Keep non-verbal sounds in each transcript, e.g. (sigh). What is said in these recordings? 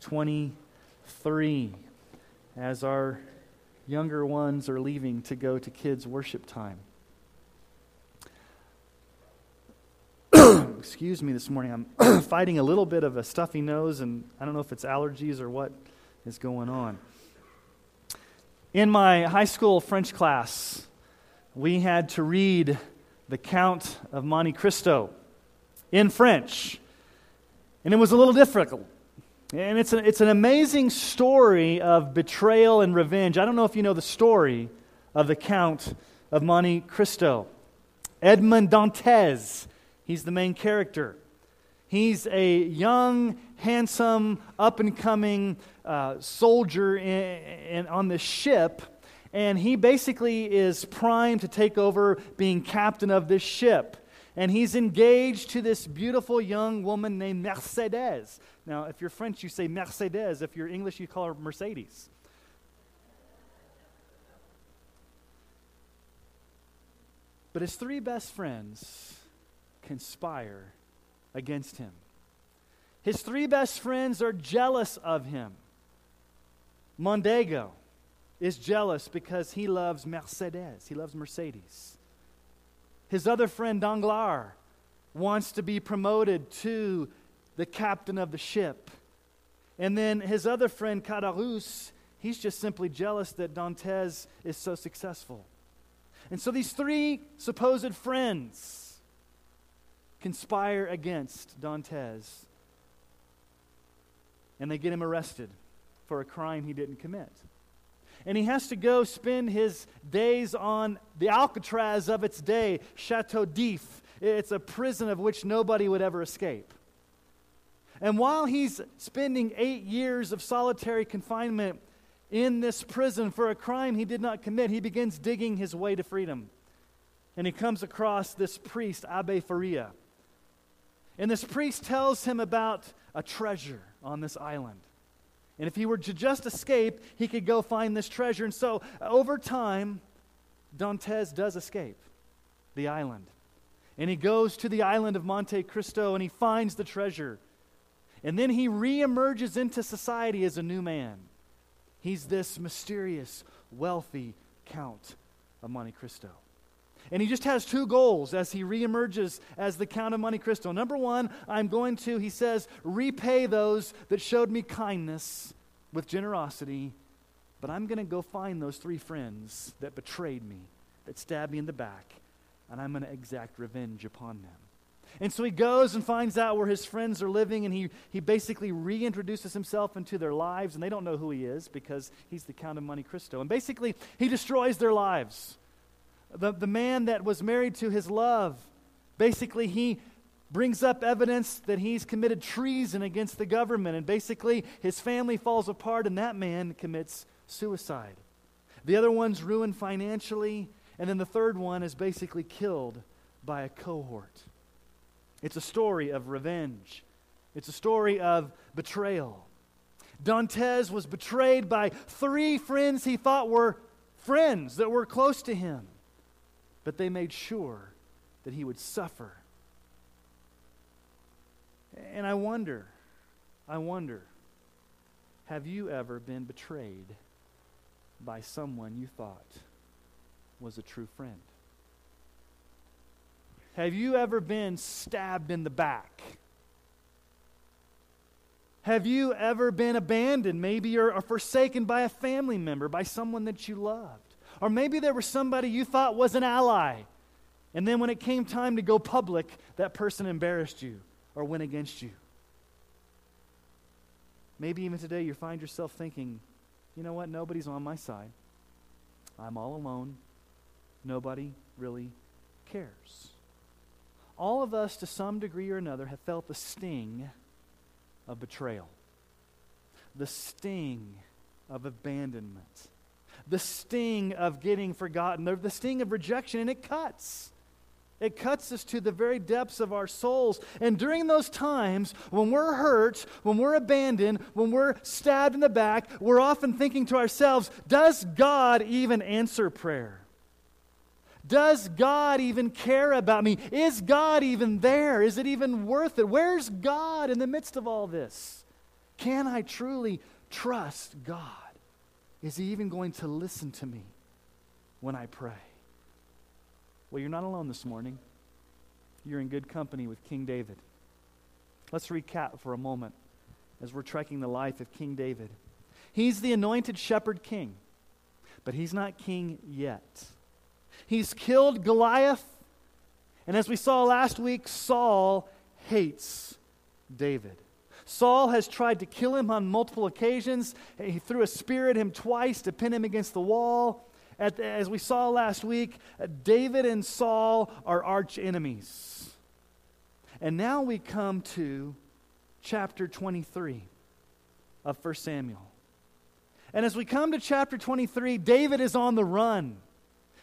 23. As our younger ones are leaving to go to kids' worship time. (coughs) Excuse me this morning. I'm (coughs) fighting a little bit of a stuffy nose, and I don't know if it's allergies or what is going on. In my high school French class, we had to read The Count of Monte Cristo in French. And it was a little difficult. And it's, a, it's an amazing story of betrayal and revenge. I don't know if you know the story of the Count of Monte Cristo. Edmond Dantes, he's the main character. He's a young, handsome, up and coming uh, soldier in, in, on this ship, and he basically is primed to take over being captain of this ship and he's engaged to this beautiful young woman named Mercedes. Now, if you're French, you say Mercedes. If you're English, you call her Mercedes. But his three best friends conspire against him. His three best friends are jealous of him. Mondego is jealous because he loves Mercedes, he loves Mercedes. His other friend, Danglars, wants to be promoted to the captain of the ship. And then his other friend, Caderousse, he's just simply jealous that Dantes is so successful. And so these three supposed friends conspire against Dantes. And they get him arrested for a crime he didn't commit and he has to go spend his days on the Alcatraz of its day, Chateau d'If. It's a prison of which nobody would ever escape. And while he's spending eight years of solitary confinement in this prison for a crime he did not commit, he begins digging his way to freedom. And he comes across this priest, Abbe Faria. And this priest tells him about a treasure on this island. And if he were to just escape, he could go find this treasure. And so, uh, over time, Dantes does escape the island. And he goes to the island of Monte Cristo and he finds the treasure. And then he reemerges into society as a new man. He's this mysterious, wealthy Count of Monte Cristo. And he just has two goals as he reemerges as the Count of Monte Cristo. Number one, I'm going to, he says, repay those that showed me kindness with generosity, but I'm going to go find those three friends that betrayed me, that stabbed me in the back, and I'm going to exact revenge upon them. And so he goes and finds out where his friends are living, and he, he basically reintroduces himself into their lives, and they don't know who he is because he's the Count of Monte Cristo. And basically, he destroys their lives the, the man that was married to his love, basically, he brings up evidence that he's committed treason against the government. And basically, his family falls apart, and that man commits suicide. The other one's ruined financially, and then the third one is basically killed by a cohort. It's a story of revenge, it's a story of betrayal. Dantes was betrayed by three friends he thought were friends that were close to him but they made sure that he would suffer. And I wonder, I wonder, have you ever been betrayed by someone you thought was a true friend? Have you ever been stabbed in the back? Have you ever been abandoned, maybe or, forsaken by a family member, by someone that you loved? Or maybe there was somebody you thought was an ally. And then when it came time to go public, that person embarrassed you or went against you. Maybe even today you find yourself thinking, you know what? Nobody's on my side. I'm all alone. Nobody really cares. All of us, to some degree or another, have felt the sting of betrayal. the sting of abandonment, the sting of getting forgotten, the sting of rejection, and it cuts. It cuts us to the very depths of our souls. And during those times, when we're hurt, when we're abandoned, when we're stabbed in the back, we're often thinking to ourselves, does God even answer prayer? Does God even care about me? Is God even there? Is it even worth it? Where's God in the midst of all this? Can I truly trust God? Is He even going to listen to me when I pray? Well, you're not alone this morning. You're in good company with King David. Let's recap for a moment as we're tracking the life of King David. He's the anointed shepherd king, but he's not king yet. He's killed Goliath, and as we saw last week, Saul hates David. Saul has tried to kill him on multiple occasions. He threw a spear at him twice to pin him against the wall. As we saw last week, uh, David and Saul are arch enemies. And now we come to chapter 23 of 1 Samuel. And as we come to chapter 23, David is on the run.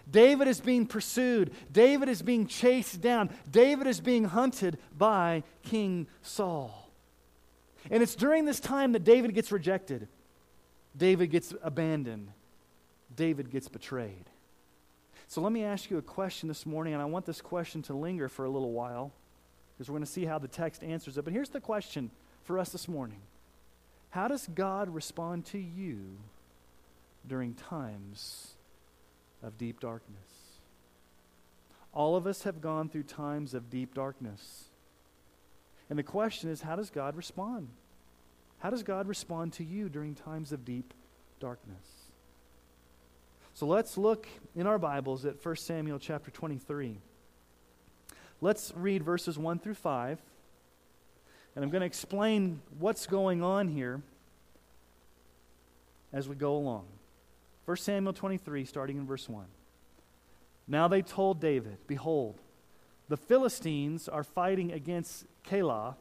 David is being pursued. David is being chased down. David is being hunted by King Saul. And it's during this time that David gets rejected. David gets abandoned. David gets betrayed. So let me ask you a question this morning, and I want this question to linger for a little while because we're going to see how the text answers it. But here's the question for us this morning How does God respond to you during times of deep darkness? All of us have gone through times of deep darkness. And the question is, how does God respond? How does God respond to you during times of deep darkness? So let's look in our Bibles at 1 Samuel chapter 23. Let's read verses 1 through 5. And I'm going to explain what's going on here as we go along. 1 Samuel 23, starting in verse 1. Now they told David, Behold, the Philistines are fighting against Keilah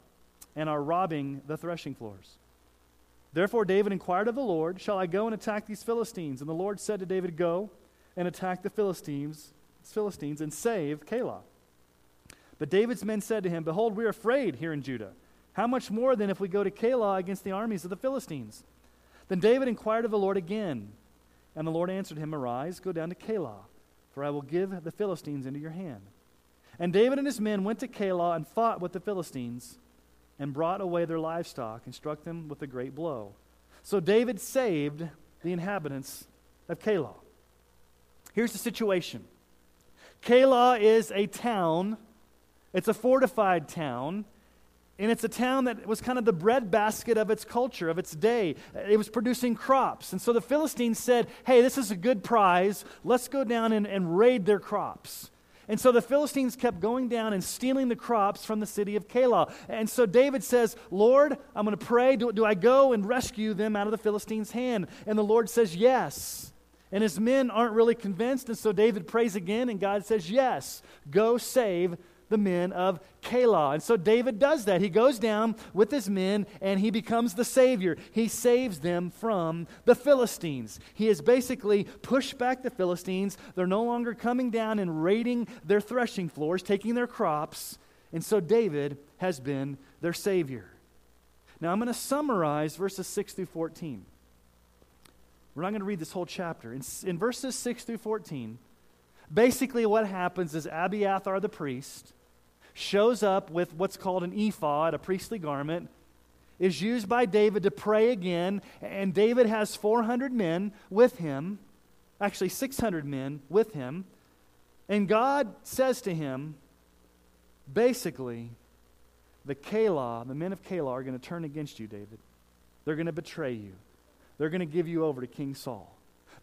and are robbing the threshing floors. Therefore, David inquired of the Lord, Shall I go and attack these Philistines? And the Lord said to David, Go and attack the Philistines, Philistines and save Keilah. But David's men said to him, Behold, we are afraid here in Judah. How much more then if we go to Keilah against the armies of the Philistines? Then David inquired of the Lord again. And the Lord answered him, Arise, go down to Keilah, for I will give the Philistines into your hand. And David and his men went to Keilah and fought with the Philistines and brought away their livestock and struck them with a great blow. So David saved the inhabitants of Keilah. Here's the situation Keilah is a town, it's a fortified town. And it's a town that was kind of the breadbasket of its culture, of its day. It was producing crops. And so the Philistines said, Hey, this is a good prize. Let's go down and, and raid their crops. And so the Philistines kept going down and stealing the crops from the city of Keilah. And so David says, Lord, I'm going to pray. Do, do I go and rescue them out of the Philistines' hand? And the Lord says, Yes. And his men aren't really convinced. And so David prays again, and God says, Yes, go save the men of Keilah. And so David does that. He goes down with his men and he becomes the Savior. He saves them from the Philistines. He has basically pushed back the Philistines. They're no longer coming down and raiding their threshing floors, taking their crops. And so David has been their Savior. Now I'm going to summarize verses 6 through 14. We're not going to read this whole chapter. In, in verses 6 through 14, basically what happens is Abiathar the priest shows up with what's called an ephod, a priestly garment, is used by David to pray again, and David has 400 men with him, actually 600 men with him, and God says to him, basically, the Keilah, the men of Keilah, are going to turn against you, David. They're going to betray you. They're going to give you over to King Saul.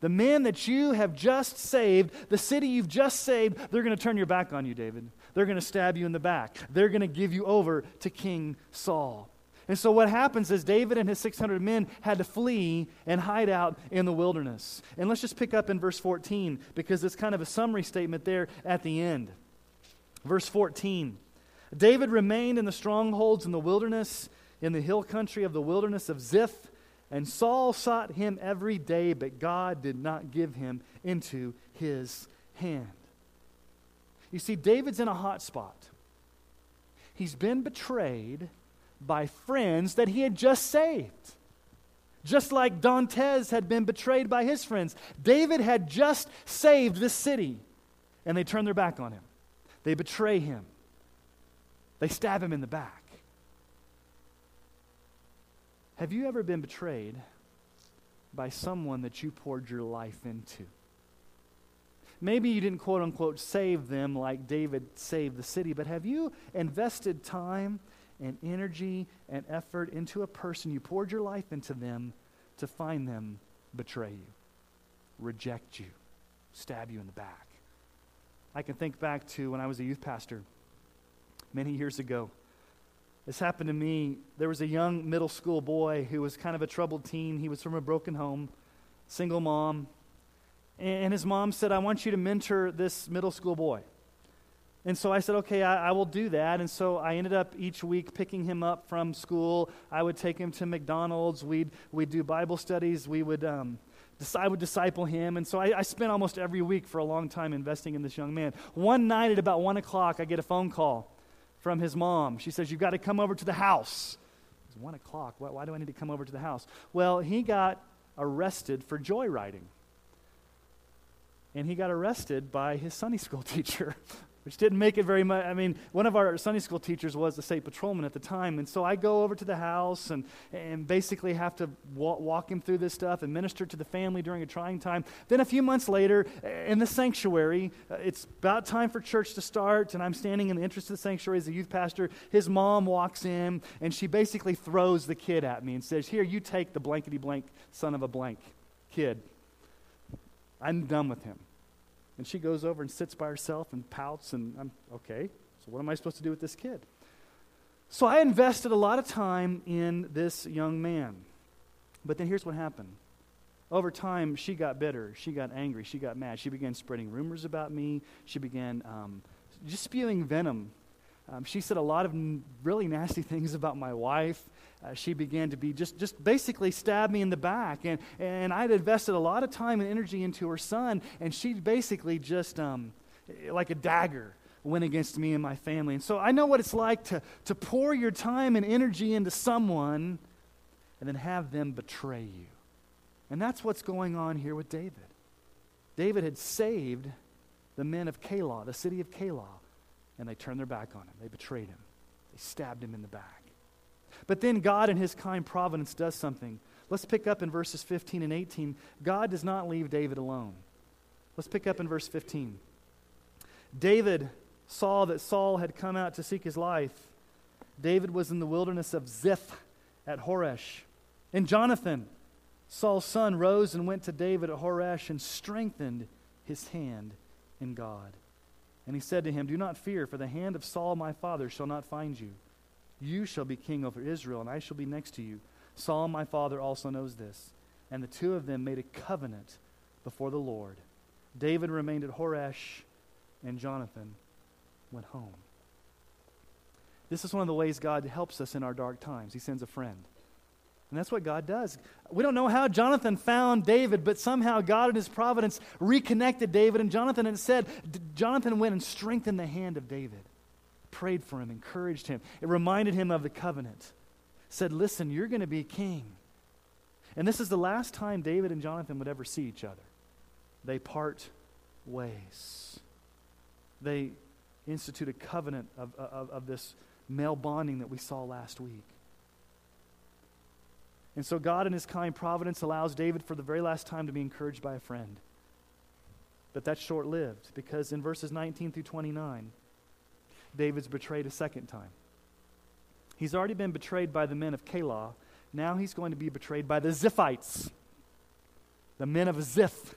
The men that you have just saved, the city you've just saved, they're going to turn your back on you, David. They're going to stab you in the back. They're going to give you over to King Saul. And so what happens is David and his 600 men had to flee and hide out in the wilderness. And let's just pick up in verse 14 because it's kind of a summary statement there at the end. Verse 14 David remained in the strongholds in the wilderness, in the hill country of the wilderness of Ziph And Saul sought him every day, but God did not give him into his hand. You see, David's in a hot spot. He's been betrayed by friends that he had just saved. Just like Dantes had been betrayed by his friends. David had just saved this city, and they turn their back on him. They betray him, they stab him in the back. Have you ever been betrayed by someone that you poured your life into? Maybe you didn't quote unquote save them like David saved the city, but have you invested time and energy and effort into a person, you poured your life into them to find them betray you, reject you, stab you in the back. I can think back to when I was a youth pastor many years ago. This happened to me. There was a young middle school boy who was kind of a troubled teen. He was from a broken home, single mom. And his mom said, I want you to mentor this middle school boy. And so I said, okay, I, I, will do that. And so I ended up each week picking him up from school. I would take him to McDonald's. We'd, we'd do Bible studies. We would, um, I would disciple him. And so I, I spent almost every week for a long time investing in this young man. One night at about 1 o'clock, I get a phone call from his mom. She says, You've got to come over to the house. It's 1 o'clock. Why, why do I need to come over to the house? Well, he got arrested for joyriding. And he got arrested by his Sunday school (laughs) teacher which didn't make it very much. I mean, one of our Sunday school teachers was the state patrolman at the time. And so I go over to the house and, and basically have to walk, walk him through this stuff and minister to the family during a trying time. Then a few months later, in the sanctuary, uh, it's about time for church to start, and I'm standing in the entrance of the sanctuary as a youth pastor. His mom walks in, and she basically throws the kid at me and says, Here, you take the blankety blank son of a blank kid. I'm done with him. And she goes over and sits by herself and pouts, and I'm, okay, so what am I supposed to do with this kid? So I invested a lot of time in this young man. But then here's what happened. Over time, she got bitter. She got angry. She got mad. She began spreading rumors about me. She began um, just spewing venom um, she said a lot of n- really nasty (laughs) things about my wife. Uh, she began to be just, just basically stab me in the back. And, and I'd invested a lot of time and energy into her son, and she basically just, um, like a dagger, went against me and my family. And so I know what it's like to, to pour your time and energy into someone and then have them betray you. And that's what's going on here with David. David had saved the men of Keilah, the city of Keilah and they turned their back on him. They betrayed him, they stabbed him in the back. But then God, in his kind providence, does something. Let's pick up in verses 15 and 18. God does not leave David alone. Let's pick up in verse 15. David saw that Saul had come out to seek his life. David was in the wilderness of Ziph at Horesh. And Jonathan, Saul's son, rose and went to David at Horesh and strengthened his hand in God. And he said to him, Do not fear, for the hand of Saul my father shall not find you. You shall be king over Israel, and I shall be next to you. Saul my father also knows this. And the two of them made a covenant before the Lord. David remained at Horesh, and Jonathan went home. This is one of the ways God helps us in our dark times. He sends a friend. And that's what God does. We don't know how Jonathan found David, but somehow God in his providence reconnected David and Jonathan and said, Jonathan went and strengthened the hand of David, prayed for him, encouraged him. It reminded him of the covenant. Said, Listen, you're going to be king. And this is the last time David and Jonathan would ever see each other. They part ways. They institute a covenant of, of, of this male bonding that we saw last week. And so God, in his kind providence, allows David for the very last time to be encouraged by a friend. But that's short lived because in verses 19 through 29, David's betrayed a second time. He's already been betrayed by the men of Keilah. Now he's going to be betrayed by the Ziphites, the men of Ziph.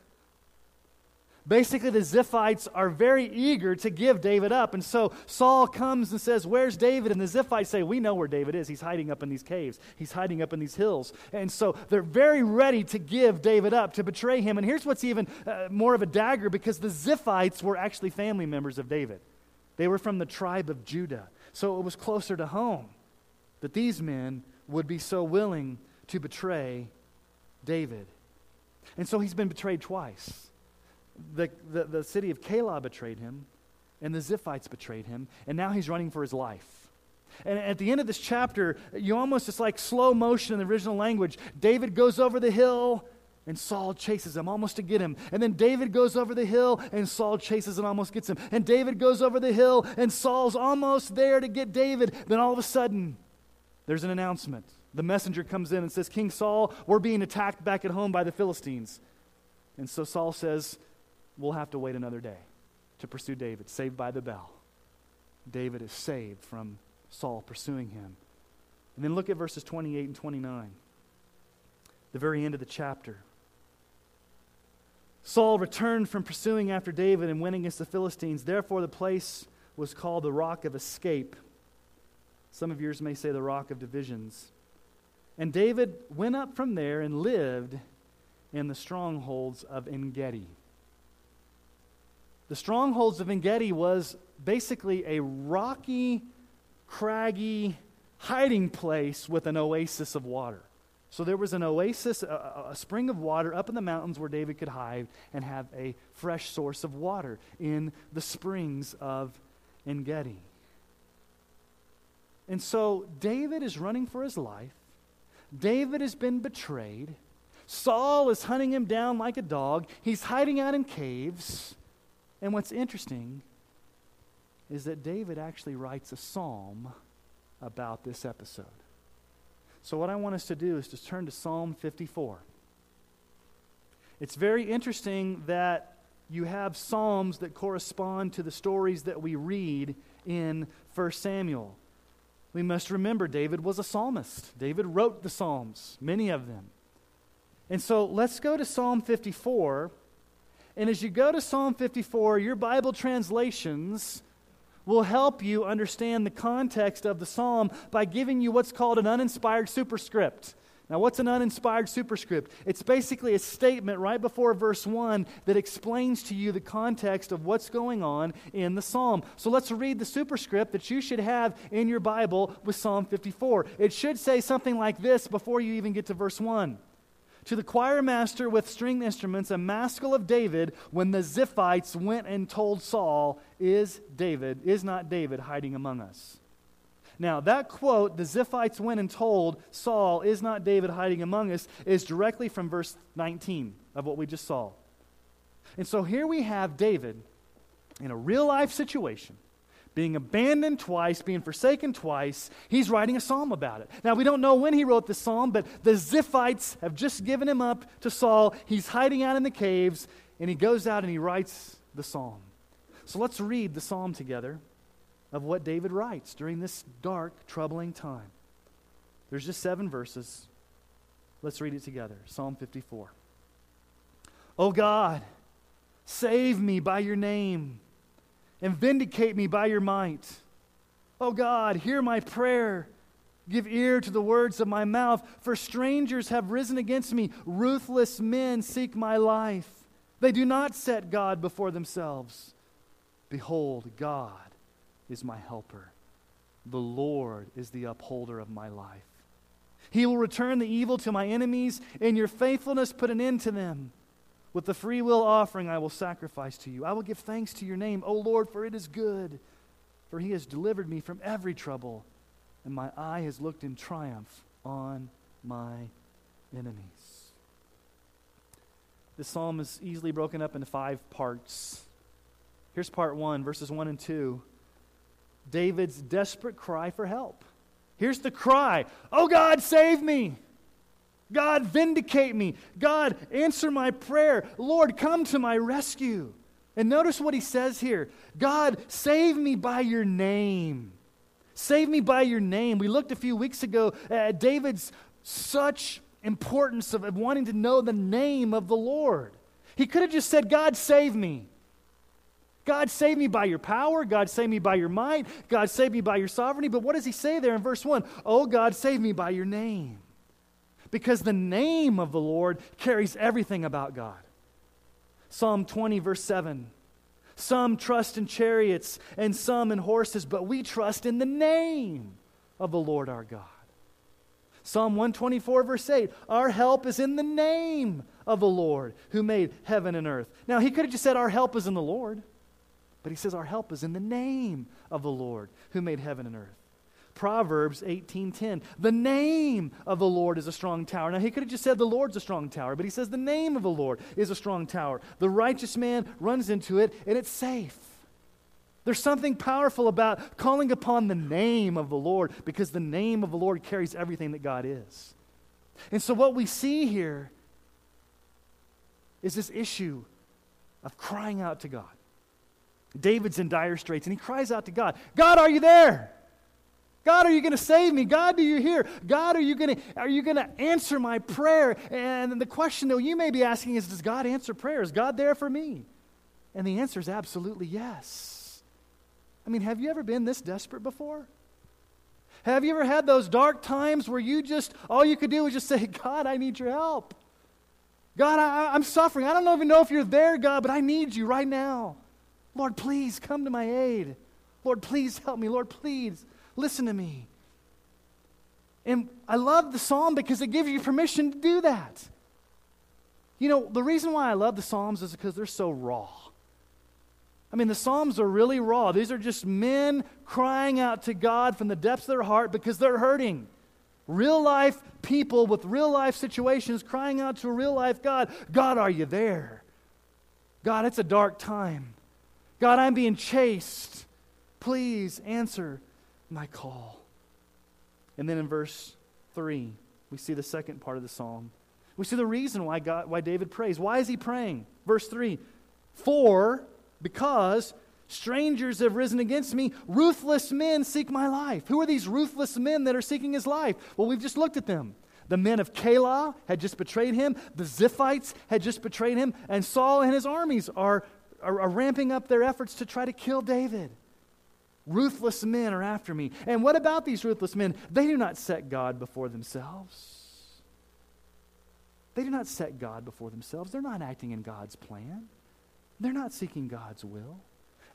Basically, the Ziphites are very eager to give David up. And so Saul comes and says, Where's David? And the Ziphites say, We know where David is. He's hiding up in these caves, he's hiding up in these hills. And so they're very ready to give David up, to betray him. And here's what's even uh, more of a dagger because the Ziphites were actually family members of David, they were from the tribe of Judah. So it was closer to home that these men would be so willing to betray David. And so he's been betrayed twice. The, the, the city of Keilah betrayed him, and the Ziphites betrayed him, and now he's running for his life. And at the end of this chapter, you almost, it's like slow motion in the original language. David goes over the hill, and Saul chases him almost to get him. And then David goes over the hill, and Saul chases and almost gets him. And David goes over the hill, and Saul's almost there to get David. Then all of a sudden, there's an announcement. The messenger comes in and says, King Saul, we're being attacked back at home by the Philistines. And so Saul says, We'll have to wait another day to pursue David, saved by the bell. David is saved from Saul pursuing him. And then look at verses 28 and 29, the very end of the chapter. Saul returned from pursuing after David and went against the Philistines. Therefore, the place was called the Rock of Escape. Some of yours may say the Rock of Divisions. And David went up from there and lived in the strongholds of Engedi. The strongholds of Engedi was basically a rocky, craggy hiding place with an oasis of water. So there was an oasis, a, a, spring of water up in the mountains where David could hide and have a fresh source of water in the springs of Engedi. And so David is running for his life. David has been betrayed. Saul is hunting him down like a dog. He's hiding out in caves. And what's interesting is that David actually writes a psalm about this episode. So, what I want us to do is to turn to Psalm 54. It's very interesting that you have psalms that correspond to the stories that we read in 1 Samuel. We must remember David was a psalmist. David wrote the psalms, many of them. And so let's go to Psalm 54 and as you go to Psalm 54, your Bible translations will help you understand the context of the psalm by giving you what's called an uninspired superscript. Now, what's an uninspired superscript? It's basically a statement right before verse 1 that explains to you the context of what's going on in the psalm. So let's read the superscript that you should have in your Bible with Psalm 54. It should say something like this before you even get to verse 1 to the choir master with stringed instruments, a maskil of David, when the Ziphites went and told Saul, Is David, is not David hiding among us? Now, that quote, the Ziphites went and told Saul, Is not David hiding among us, is directly from verse 19 of what we just saw. And so here we have David in a real life situation being abandoned twice, being forsaken twice. He's writing a psalm about it. Now, we don't know when he wrote this psalm, but the Ziphites have just given him up to Saul. He's hiding out in the caves, and he goes out and he writes the psalm. So let's read the psalm together of what David writes during this dark, troubling time. There's just seven verses. Let's read it together. Psalm 54. Oh God, save me by your name and vindicate me by your might. Oh God, hear my prayer. Give ear to the words of my mouth, for strangers have risen against me. Ruthless men seek my life. They do not set God before themselves. Behold, God is my helper. The Lord is the upholder of my life. He will return the evil to my enemies, and your faithfulness put an end to them. With the free will offering, I will sacrifice to you. I will give thanks to your name, O Lord, for it is good. For he has delivered me from every trouble, and my eye has looked in triumph on my enemies. This psalm is easily broken up into five parts. Here's part one, verses one and two David's desperate cry for help. Here's the cry Oh God, save me! God, vindicate me. God, answer my prayer. Lord, come to my rescue. And notice what he says here God, save me by your name. Save me by your name. We looked a few weeks ago at David's such importance of wanting to know the name of the Lord. He could have just said, God, save me. God, save me by your power. God, save me by your might. God, save me by your sovereignty. But what does he say there in verse 1? Oh, God, save me by your name because the name of the Lord carries everything about God. Psalm 20, verse 7. Some trust in chariots and some in horses, but we trust in the name of the Lord our God. Psalm 124, verse 8 Our help is in the name of the Lord who made heaven and earth. Now, he could have just said, Our help is in the Lord, but he says, Our help is in the name of the Lord who made heaven and earth. Proverbs 18:10. The name of the Lord is a strong tower. Now he could have just said the Lord's a strong tower, but he says the name of the Lord is a strong tower. The righteous man runs into it and it's safe. There's something powerful about calling upon the name of the Lord because the name of the Lord carries everything that God is. And so, what we see here is this issue of crying out to God. David's in dire straits and he cries out to God God, are you there? God, are you going to save me? God, do you hear? God, are you going to are you going to answer my prayer? And the question that you may be asking is, does God answer prayer? Is God there for me? And the answer is absolutely yes. I mean, have you ever been this desperate before? Have you ever had those dark times where you just, all you could do was just say, (laughs) God, I need your help. God, I, am suffering. I don't even know if you're there, God, but I need you right now. Lord, please come to my aid. Lord, please help me. Lord, please listen to me. And I love the psalm because it gives you permission to do that. You know, the reason why I love the Psalms is because they're so raw. I mean, the Psalms are really raw. These are just men crying out to God from the depths of their heart because they're hurting. Real life people with real life situations crying out to a real life God God, are you there? God, it's a dark time. God, I'm being chased. Please answer my call. And then in verse 3, we see the second part of the psalm. We see the reason why, God, why David prays. Why is he praying? Verse 3 For because strangers have risen against me. Ruthless men seek my life. Who are these ruthless men that are seeking his life? Well, we've just looked at them. The men of Keilah had just betrayed him. The Ziphites had just betrayed him. And Saul and his armies are, are, are ramping up their efforts to try to kill David. Ruthless men are after me. And what about these ruthless men? They do not set God before themselves. They do not set God before themselves. They're not acting in God's plan. They're not seeking God's will.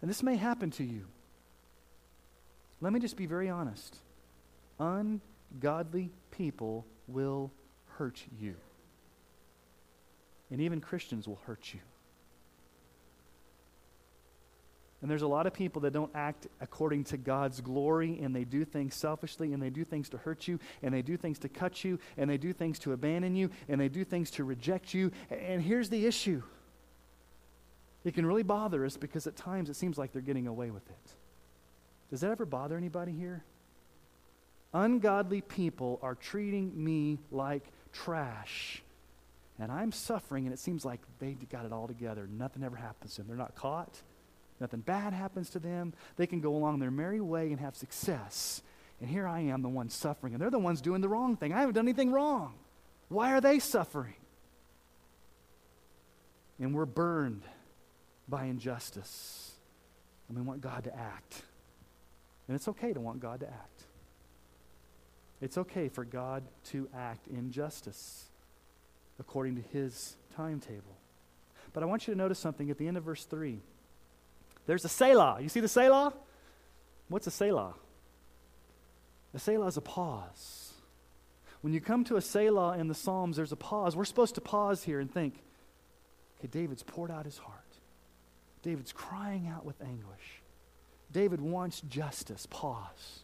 And this may happen to you. Let me just be very honest. Ungodly people will hurt you. And even Christians will hurt you. And there's a lot of people that don't act according to God's glory, and they do things selfishly, and they do things to hurt you, and they do things to cut you, and they do things to abandon you, and they do things to reject you. And here's the issue it can really bother us because at times it seems like they're getting away with it. Does that ever bother anybody here? Ungodly people are treating me like trash. And I'm suffering, and it seems like they got it all together. Nothing ever happens to them. They're not caught. Nothing bad happens to them. They can go along their merry way and have success. And here I am, the one suffering. And they're the ones doing the wrong thing. I haven't done anything wrong. Why are they suffering? And we're burned by injustice. And we want God to act. And it's okay to want God to act. It's okay for God to act in justice according to his timetable. But I want you to notice something at the end of verse 3. There's a Selah. You see the Selah? What's a Selah? A Selah is a pause. When you come to a Selah in the Psalms, there's a pause. We're supposed to pause here and think, okay, David's poured out his heart. David's crying out with anguish. David wants justice. Pause.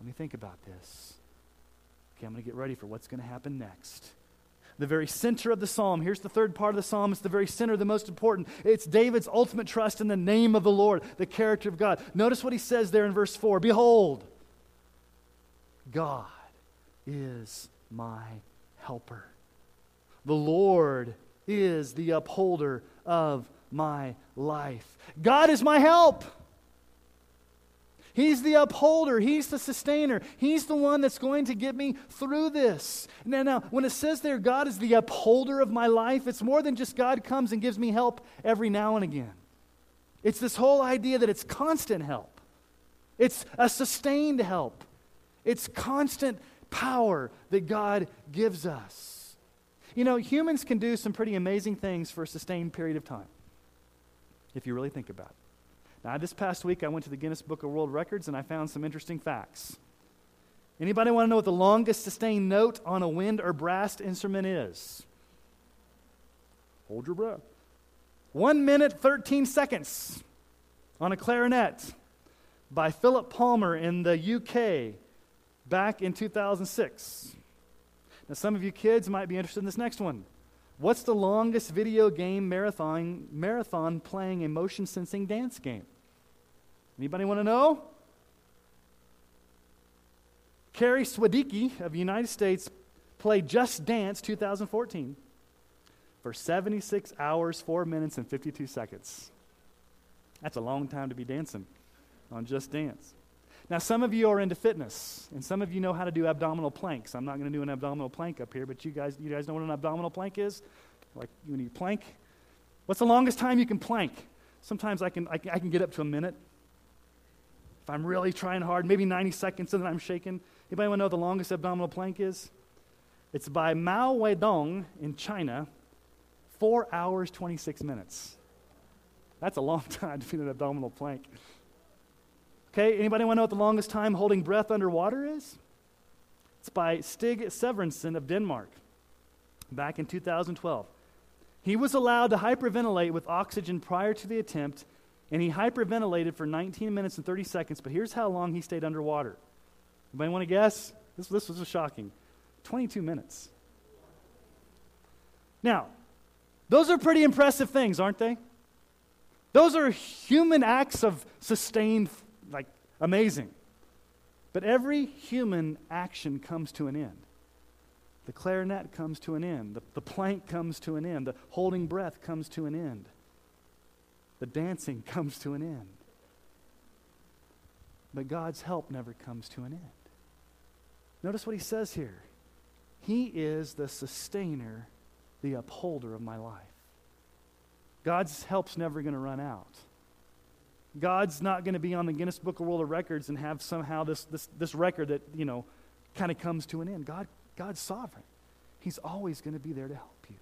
Let me think about this. Okay, I'm going to get ready for what's going to happen next. The very center of the psalm, here's the third part of the psalm. It's the very center, the most important. It's David's ultimate trust in the name of the Lord, the character of God. Notice what he says there in verse 4 Behold, God is my helper. The Lord is the upholder of my life. God is my help. He's the upholder. He's the sustainer. He's the one that's going to get me through this. Now, now, when it says there, God is the upholder of my life, it's more than just God comes and gives me help every now and again. It's this whole idea that it's constant help, it's a sustained help, it's constant power that God gives us. You know, humans can do some pretty amazing things for a sustained period of time if you really think about it. Now, this past week, I went to the Guinness Book of World Records and I found some interesting facts. Anybody want to know what the longest sustained note on a wind or brass instrument is? Hold your breath. One minute, 13 seconds on a clarinet by Philip Palmer in the UK back in 2006. Now, some of you kids might be interested in this next one. What's the longest video game marathon, marathon playing a motion sensing dance game? Anybody want to know? Carrie Swidecki of the United States played Just Dance 2014 for 76 hours, 4 minutes, and 52 seconds. That's a long time to be dancing on Just Dance. Now, some of you are into fitness, and some of you know how to do abdominal planks. I'm not going to do an abdominal plank up here, but you guys, you guys know what an abdominal plank is? Like when you plank. What's the longest time you can plank? Sometimes I can, I can, I can get up to a minute. If I'm really trying hard, maybe 90 seconds and then I'm shaking. Anybody want to know the longest abdominal plank is? It's by Mao Weidong in China, 4 hours, 26 minutes. That's a long (laughs) time to do an abdominal plank. Okay, anybody want to know what the longest time holding breath underwater is? It's by Stig Severinsen of Denmark back in 2012. He was allowed to hyperventilate with oxygen prior to the attempt, and he hyperventilated for 19 minutes and 30 seconds, but here's how long he stayed underwater. Anybody want to guess? This, this was shocking 22 minutes. Now, those are pretty impressive things, aren't they? Those are human acts of sustained like amazing. But every human action comes to an end. The clarinet comes to an end. The, the plank comes to an end. The holding breath comes to an end. The dancing (laughs) comes to an end. But God's help never comes to an end. Notice what he says here He is the sustainer, the upholder of my life. God's help's never going to run out. God's not going to be on the Guinness Book of World Records and have somehow this, this, this record that, you know, kind of comes to an end. God, God's sovereign. He's always going to be there to help you.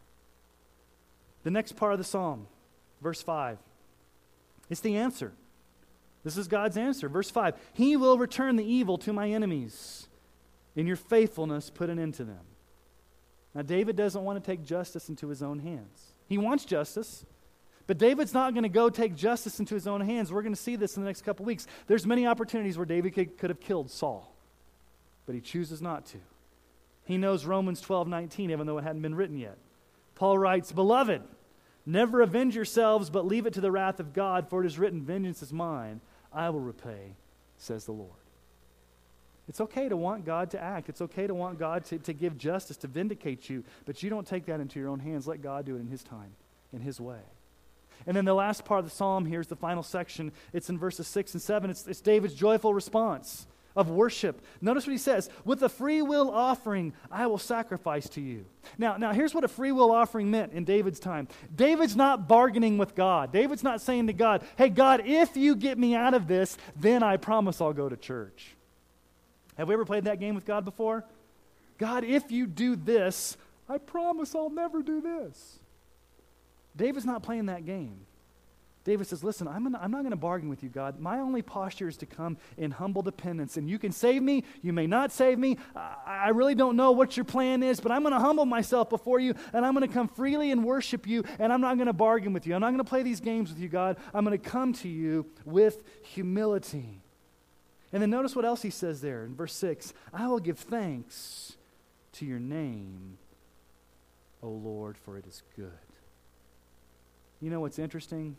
The next part of the psalm, verse 5, it's the answer. This is God's answer. Verse 5 He will return the evil to my enemies. In your faithfulness, put an end to them. Now, David doesn't want to take justice into his own hands. He wants justice, but David's not going to go take justice into his own hands. We're going to see this in the next couple weeks. There's many opportunities where David could, could have killed Saul, but he chooses not to. He knows Romans 12 19, even though it hadn't been written yet. Paul writes, Beloved, never avenge yourselves, but leave it to the wrath of God, for it is written, Vengeance is mine, I will repay, says the Lord. It's okay to want God to act. It's okay to want God to, to give justice, to vindicate you, but you don't take that into your own hands. Let God do it in His time, in His way. And then the last part of the psalm here is the final section. It's in verses 6 and 7. It's, it's David's joyful response of worship. Notice what he says With a free will offering, I will sacrifice to you. Now, now, here's what a free will offering meant in David's time David's not bargaining with God. David's not saying to God, Hey, God, if you get me out of this, then I promise I'll go to church. Have we ever played that game with God before? God, if you do this, I promise I'll never do this. David's not playing that game. David says, Listen, I'm, gonna, I'm not going to bargain with you, God. My only posture is to come in humble dependence. And you can save me, you may not save me. I, I really don't know what your plan is, but I'm going to humble myself before you, and I'm going to come freely and worship you, and I'm not going to bargain with you. I'm not going to play these games with you, God. I'm going to come to you with humility. And then notice what else he says there in verse 6 I will give thanks to your name, O Lord, for it is good. You know what's interesting?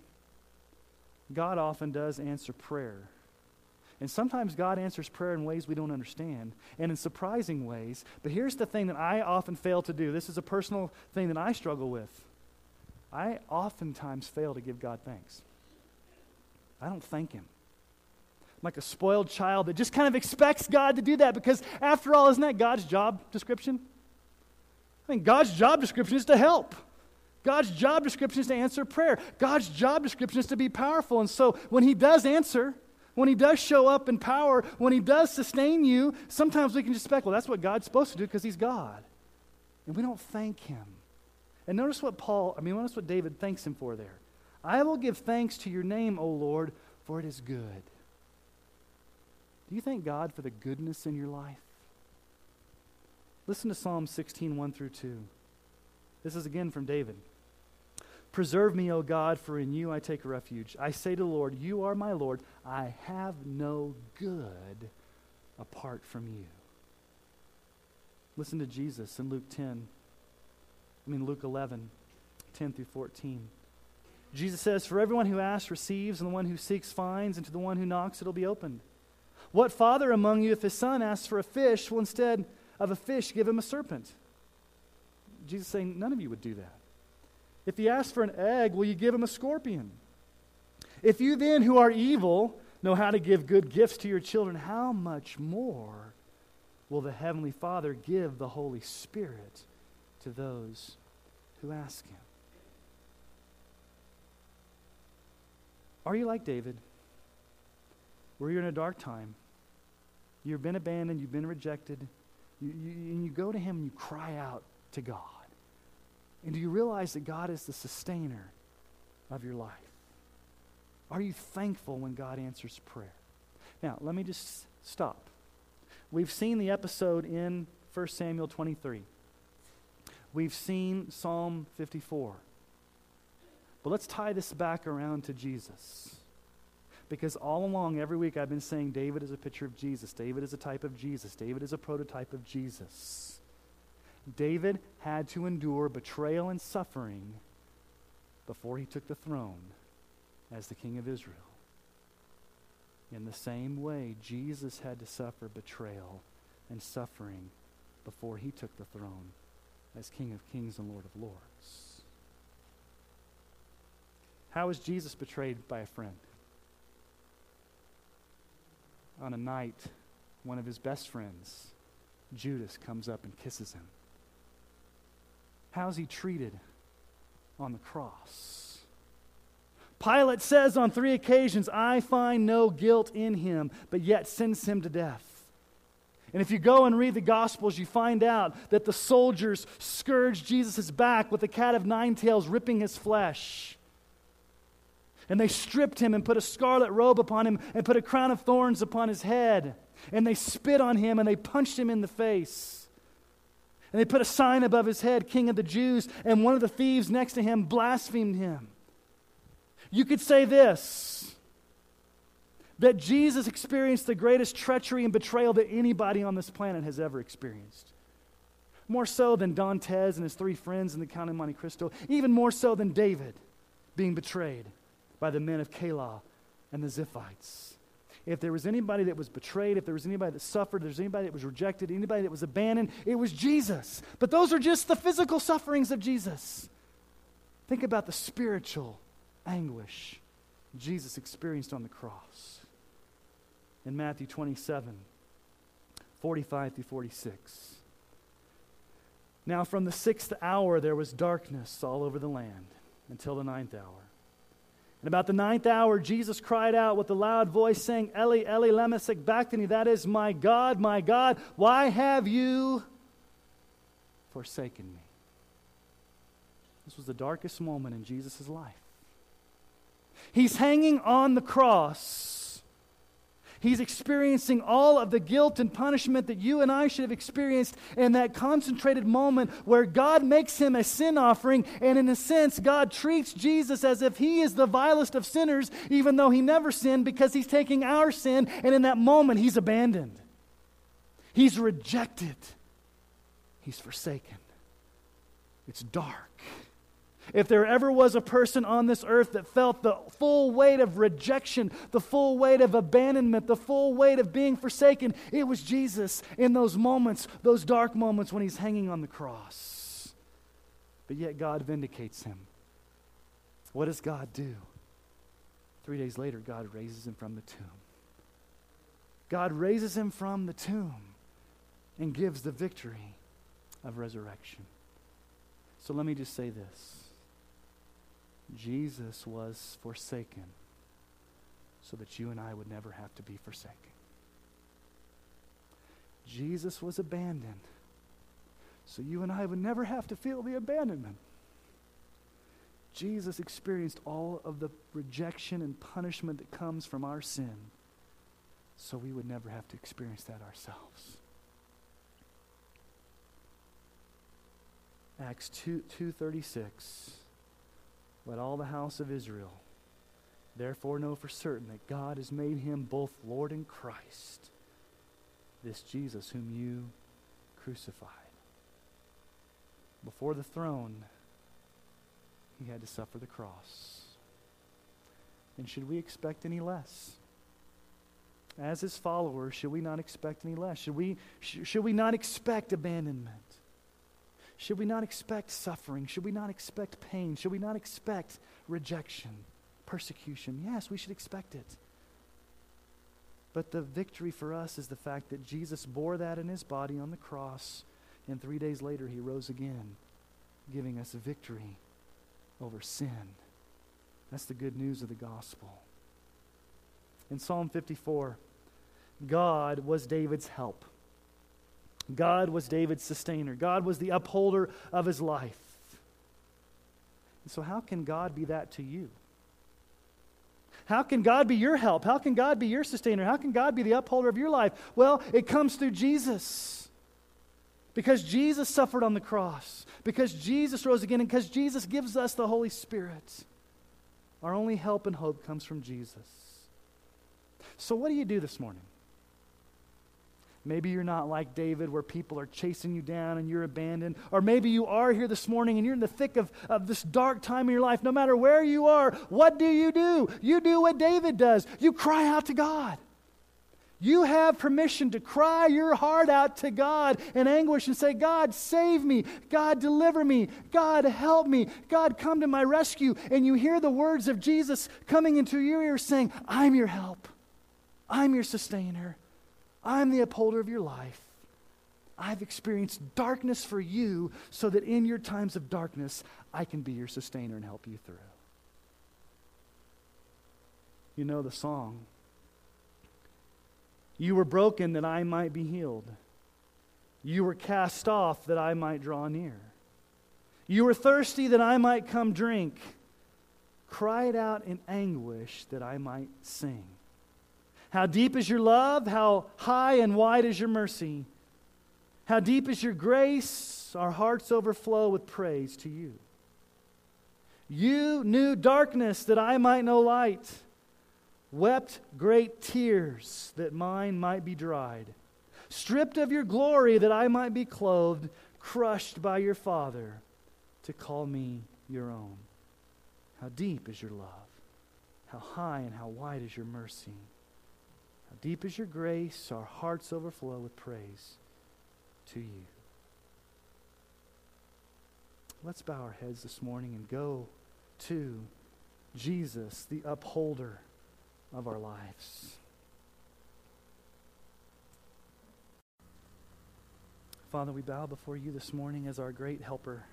God often does answer prayer. And sometimes God answers prayer in ways we don't understand and in surprising ways. But here's the thing that I often fail to do this is a personal thing that I struggle with. I oftentimes fail to give God thanks. I don't thank Him. I'm like a spoiled child that just kind of expects God to do that because, after all, isn't that God's job description? I think God's job description is to help. God's job description is to answer prayer. God's job description is to be powerful. And so when He does answer, when He does show up in power, when He does sustain you, sometimes we can just expect, well, that's what God's supposed to do because He's God. And we don't thank Him. And notice what Paul, I mean, notice what David thanks Him for there. I will give thanks to your name, O Lord, for it is good. Do you thank God for the goodness in your life? Listen to Psalm 16, 1 through 2. This is again from David. Preserve me, O God, for in you I take refuge. I say to the Lord, You are my Lord. I have no good apart from you. Listen to Jesus in Luke 10. I mean, Luke 11, 10 through 14. Jesus says, For everyone who asks receives, and the one who seeks finds, and to the one who knocks it'll be opened. What father among you, if his son asks for a fish, will instead of a fish give him a serpent? Jesus saying, None of you would do that. If he asks for an egg, will you give him a scorpion? If you then, who are evil, know how to give good gifts to your children, how much more will the Heavenly Father give the Holy Spirit to those who ask him? Are you like David? Where you're in a dark time, you've been abandoned, you've been rejected, you, you, and you go to him and you cry out to God. And do you realize that God is the sustainer of your life? Are you thankful when God answers prayer? Now, let me just stop. We've seen the episode in 1 Samuel 23. We've seen Psalm 54. But let's tie this back around to Jesus. Because all along, every week, I've been saying David is a picture of Jesus. David is a type of Jesus. David is a prototype of Jesus. David had to endure betrayal and suffering before he took the throne as the king of Israel. In the same way, Jesus had to suffer betrayal and suffering before he took the throne as King of Kings and Lord of Lords. How was Jesus betrayed by a friend? On a night, one of his best friends, Judas, comes up and kisses him. How's he treated on the cross? Pilate says on three occasions, I find no guilt in him, but yet sends him to death. And if you go and read the Gospels, you find out that the soldiers scourged Jesus' back with a cat of nine tails, ripping his flesh. And they stripped him and put a scarlet robe upon him and put a crown of thorns upon his head. And they spit on him and they punched him in the face. And they put a sign above his head, King of the Jews, and one of the thieves next to him blasphemed him. You could say this that Jesus experienced the greatest treachery and betrayal that anybody on this planet has ever experienced. More so than Dantes and his three friends in the Count of Monte Cristo, even more so than David being betrayed by the men of Keilah and the Ziphites if there was anybody that was betrayed, if there was anybody that suffered, if anybody that was rejected, anybody that was abandoned, it was Jesus. But those are just the physical sufferings of Jesus. Think about the spiritual anguish Jesus experienced on the cross. In Matthew 27, 45 through 46. Now, from the sixth hour, there was darkness all over the land until the ninth hour. And about the ninth hour, Jesus cried out with a loud voice, saying, Eli, Eli, lema sabachthani, that is, my God, my God, why have you forsaken me? This was the darkest moment in Jesus' life. He's hanging on the cross He's experiencing all of the guilt and punishment that you and I should have experienced in that concentrated moment where God makes him a sin offering. And in a sense, God treats Jesus as if he is the vilest of sinners, even though he never sinned, because he's taking our sin. And in that moment, he's abandoned, he's rejected, he's forsaken. It's dark. If there ever was a person on this earth that felt the full weight of rejection, the full weight of abandonment, the full weight of being forsaken, it was Jesus in those moments, those dark moments when he's hanging on the cross. But yet God vindicates him. What does God do? Three days later, God raises him from the tomb. God raises him from the tomb and gives the victory of resurrection. So let me just say this Jesus was forsaken so that you and I would never have to be forsaken. Jesus was abandoned so you and I would never have to feel the abandonment. Jesus experienced all of the rejection and punishment that comes from our sin so we would never have to experience that ourselves. Acts 2 236. Let all the house of Israel therefore know for certain that God has made him both Lord and Christ, this Jesus whom you crucified. Before the throne, he had to suffer the cross. And should we expect any less? As his followers, should we not expect any less? Should we, sh- should we not expect abandonment? Should we not expect suffering? Should we not expect pain? Should we not expect rejection, persecution? Yes, we should expect it. But the victory for us is the fact that Jesus bore that in his body on the cross, and three days later he rose again, giving us victory over sin. That's the good news of the gospel. In Psalm 54, God was David's help. God was David's sustainer. God was the upholder of his life. And so, how can God be that to you? How can God be your help? How can God be your sustainer? How can God be the upholder of your life? Well, it comes through Jesus. Because Jesus suffered on the cross, because Jesus rose again, and because Jesus gives us the Holy Spirit. Our only help and hope comes from Jesus. So, what do you do this morning? Maybe you're not like David, where people are chasing you down and you're abandoned. Or maybe you are here this morning and you're in the thick of, of this dark time in your life. No matter where you are, what do you do? You do what David does you cry out to God. You have permission to cry your heart out to God in anguish and say, God, save me. God, deliver me. God, help me. God, come to my rescue. And you hear the words of Jesus coming into your ear saying, I'm your help. I'm your sustainer. I'm the upholder of your life. I've experienced darkness for you so that in your times of darkness, I can be your sustainer and help you through. You know the song. You were broken that I might be healed. You were cast off that I might draw near. You were thirsty that I might come drink. Cried out in anguish that I might sing. How deep is your love? How high and wide is your mercy? How deep is your grace? Our hearts overflow with praise to you. You knew darkness that I might know light, wept great tears that mine might be dried, stripped of your glory that I might be clothed, crushed by your Father to call me your own. How deep is your love? How high and how wide is your mercy? Deep is your grace, our hearts overflow with praise to you. Let's bow our heads this morning and go to Jesus, the upholder of our lives. Father, we bow before you this morning as our great helper,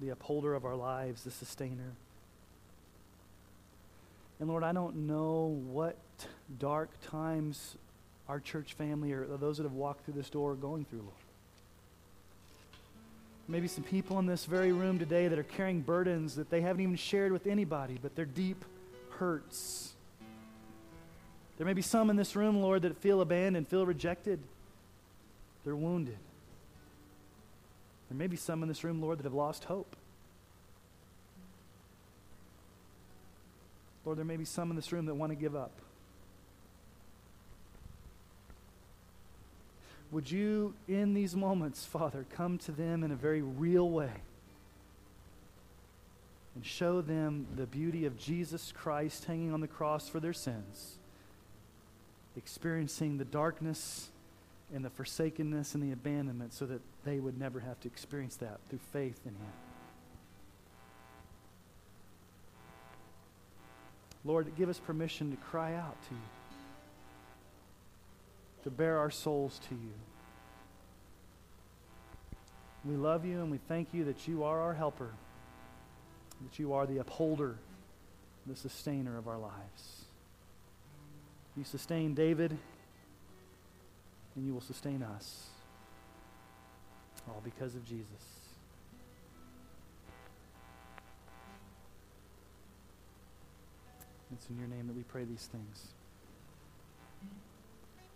the upholder of our lives, the sustainer. And Lord, I don't know what dark times our church family or those that have walked through this door are going through, Lord. Maybe some people in this very room today that are carrying burdens that they haven't even shared with anybody, but they're deep hurts. There may be some in this room, Lord, that feel abandoned, feel rejected. They're wounded. There may be some in this room, Lord, that have lost hope. Lord, there may be some in this room that want to give up. Would you, in these moments, Father, come to them in a very real way and show them the beauty of Jesus Christ hanging on the cross for their sins, experiencing the darkness and the forsakenness and the abandonment so that they would never have to experience that through faith in Him. Lord, give us permission to cry out to you, to bare our souls to you. We love you and we thank you that you are our helper, that you are the upholder, the sustainer of our lives. You sustain David, and you will sustain us, all because of Jesus. It's in your name that we pray these things.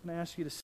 I'm going to ask you to